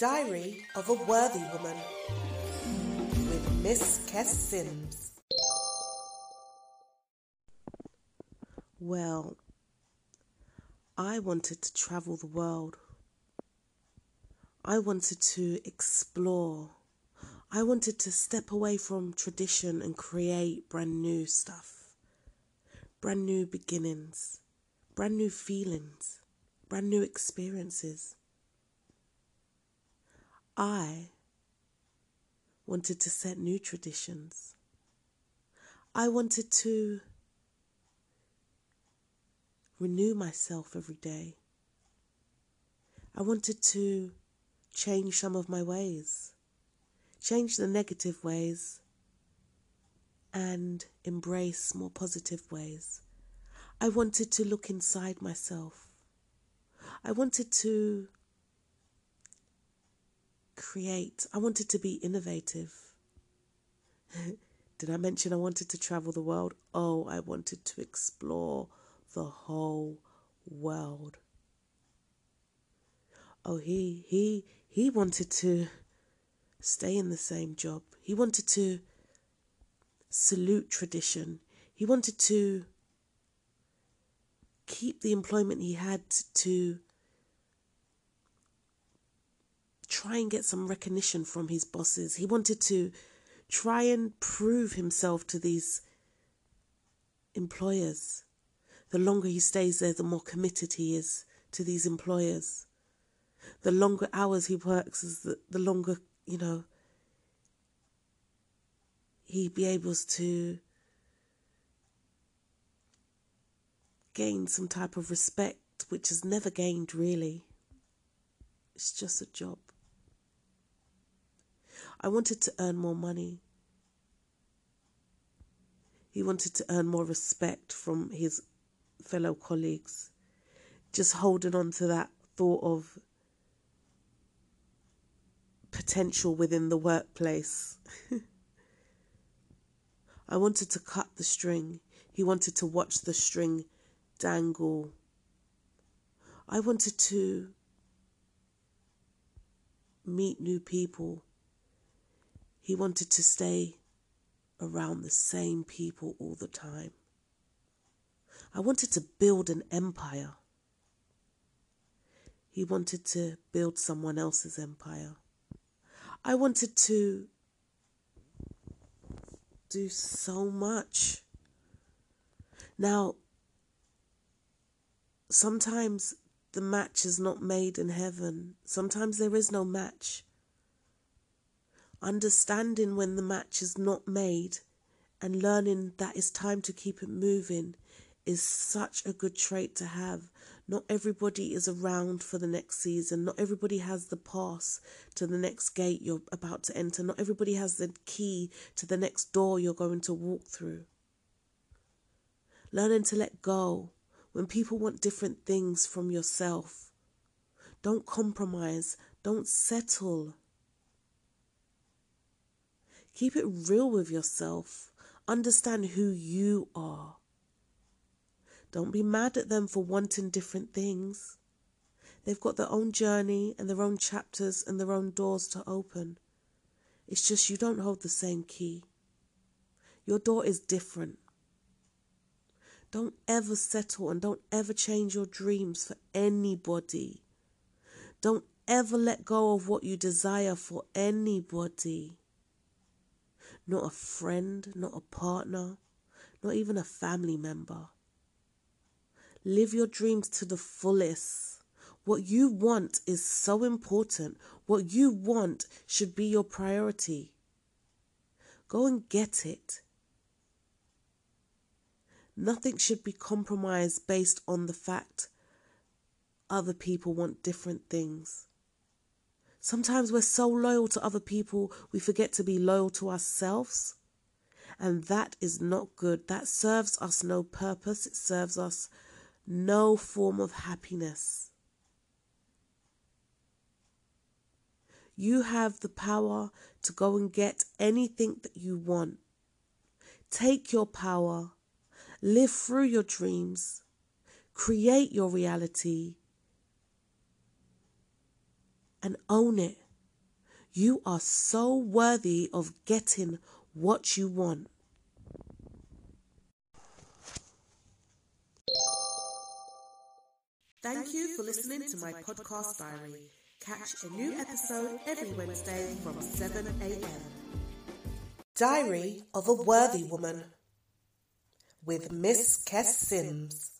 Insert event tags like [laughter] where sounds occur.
Diary of a Worthy Woman with Miss Kess Sims. Well, I wanted to travel the world. I wanted to explore. I wanted to step away from tradition and create brand new stuff, brand new beginnings, brand new feelings, brand new experiences. I wanted to set new traditions. I wanted to renew myself every day. I wanted to change some of my ways, change the negative ways, and embrace more positive ways. I wanted to look inside myself. I wanted to create. I wanted to be innovative. [laughs] Did I mention I wanted to travel the world? Oh, I wanted to explore the whole world. Oh, he he he wanted to stay in the same job. He wanted to salute tradition. He wanted to keep the employment he had to try and get some recognition from his bosses. He wanted to try and prove himself to these employers. The longer he stays there, the more committed he is to these employers. The longer hours he works, is the, the longer, you know, he be able to gain some type of respect, which is never gained really. It's just a job. I wanted to earn more money. He wanted to earn more respect from his fellow colleagues. Just holding on to that thought of potential within the workplace. [laughs] I wanted to cut the string. He wanted to watch the string dangle. I wanted to meet new people. He wanted to stay around the same people all the time. I wanted to build an empire. He wanted to build someone else's empire. I wanted to do so much. Now, sometimes the match is not made in heaven, sometimes there is no match. Understanding when the match is not made and learning that it's time to keep it moving is such a good trait to have. Not everybody is around for the next season. Not everybody has the pass to the next gate you're about to enter. Not everybody has the key to the next door you're going to walk through. Learning to let go when people want different things from yourself. Don't compromise. Don't settle. Keep it real with yourself. Understand who you are. Don't be mad at them for wanting different things. They've got their own journey and their own chapters and their own doors to open. It's just you don't hold the same key. Your door is different. Don't ever settle and don't ever change your dreams for anybody. Don't ever let go of what you desire for anybody. Not a friend, not a partner, not even a family member. Live your dreams to the fullest. What you want is so important. What you want should be your priority. Go and get it. Nothing should be compromised based on the fact other people want different things. Sometimes we're so loyal to other people, we forget to be loyal to ourselves. And that is not good. That serves us no purpose. It serves us no form of happiness. You have the power to go and get anything that you want. Take your power, live through your dreams, create your reality, and own it. You are so worthy of getting what you want. Thank you for listening to my podcast diary. Catch a new episode every Wednesday from 7 a.m. Diary of a Worthy Woman with Miss Kess Sims.